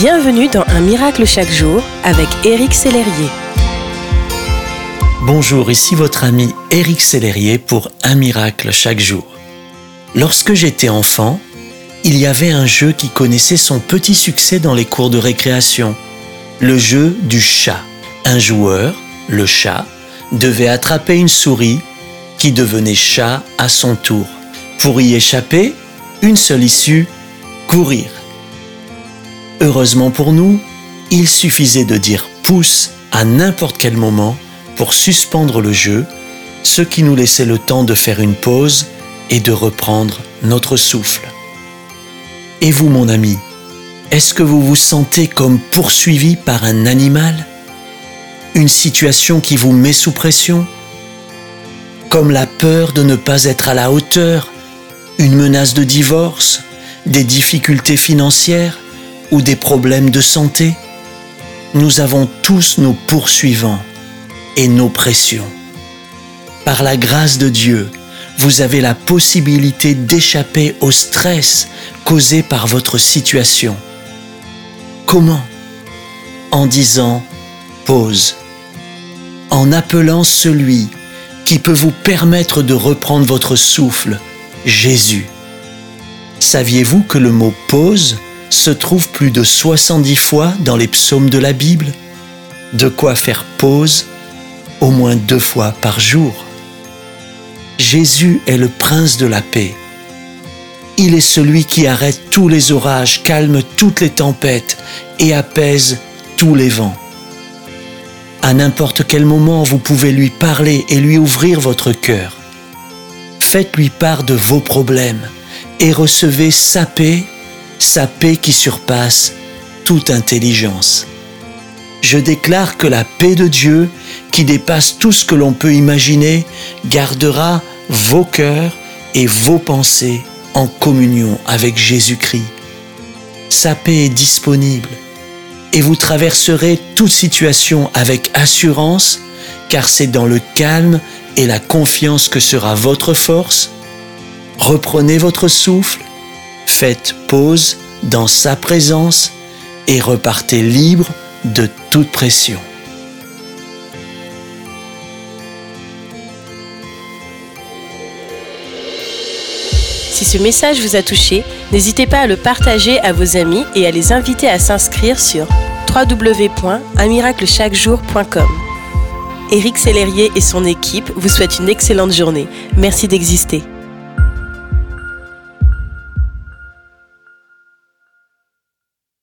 Bienvenue dans Un miracle chaque jour avec Éric Sellerier. Bonjour, ici votre ami Éric Sellerier pour Un miracle chaque jour. Lorsque j'étais enfant, il y avait un jeu qui connaissait son petit succès dans les cours de récréation, le jeu du chat. Un joueur, le chat, devait attraper une souris qui devenait chat à son tour. Pour y échapper, une seule issue, courir. Heureusement pour nous, il suffisait de dire pouce à n'importe quel moment pour suspendre le jeu, ce qui nous laissait le temps de faire une pause et de reprendre notre souffle. Et vous, mon ami, est-ce que vous vous sentez comme poursuivi par un animal? Une situation qui vous met sous pression? Comme la peur de ne pas être à la hauteur Une menace de divorce Des difficultés financières Ou des problèmes de santé Nous avons tous nos poursuivants et nos pressions. Par la grâce de Dieu, vous avez la possibilité d'échapper au stress causé par votre situation. Comment? En disant pause, en appelant celui qui peut vous permettre de reprendre votre souffle, Jésus. Saviez-vous que le mot pause se trouve plus de 70 fois dans les psaumes de la Bible De quoi faire pause au moins deux fois par jour. Jésus est le prince de la paix. Il est celui qui arrête tous les orages, calme toutes les tempêtes et apaise tous les vents. À n'importe quel moment, vous pouvez lui parler et lui ouvrir votre cœur. Faites-lui part de vos problèmes et recevez sa paix, sa paix qui surpasse toute intelligence. Je déclare que la paix de Dieu, qui dépasse tout ce que l'on peut imaginer, gardera vos cœurs et vos pensées en communion avec Jésus-Christ. Sa paix est disponible et vous traverserez toute situation avec assurance car c'est dans le calme et la confiance que sera votre force. Reprenez votre souffle, faites pause dans sa présence et repartez libre de toute pression. Si ce message vous a touché, n'hésitez pas à le partager à vos amis et à les inviter à s'inscrire sur www.unmiraclechaquejour.com. Éric Sellerier et son équipe vous souhaitent une excellente journée. Merci d'exister.